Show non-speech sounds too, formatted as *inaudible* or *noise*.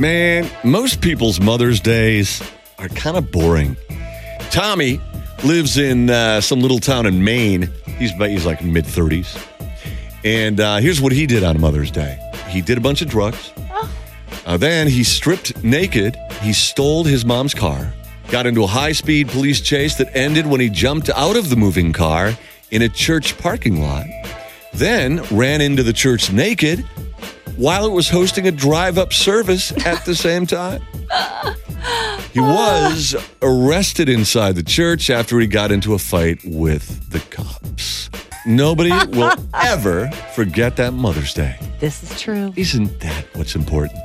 Man, most people's Mother's Days are kind of boring. Tommy lives in uh, some little town in Maine. He's he's like mid 30s. And uh, here's what he did on Mother's Day he did a bunch of drugs. Uh, then he stripped naked. He stole his mom's car, got into a high speed police chase that ended when he jumped out of the moving car in a church parking lot. Then ran into the church naked while it was hosting a drive up service at the same time. He was arrested inside the church after he got into a fight with the cops. Nobody will *laughs* ever forget that Mother's Day. This is true. Isn't that what's important?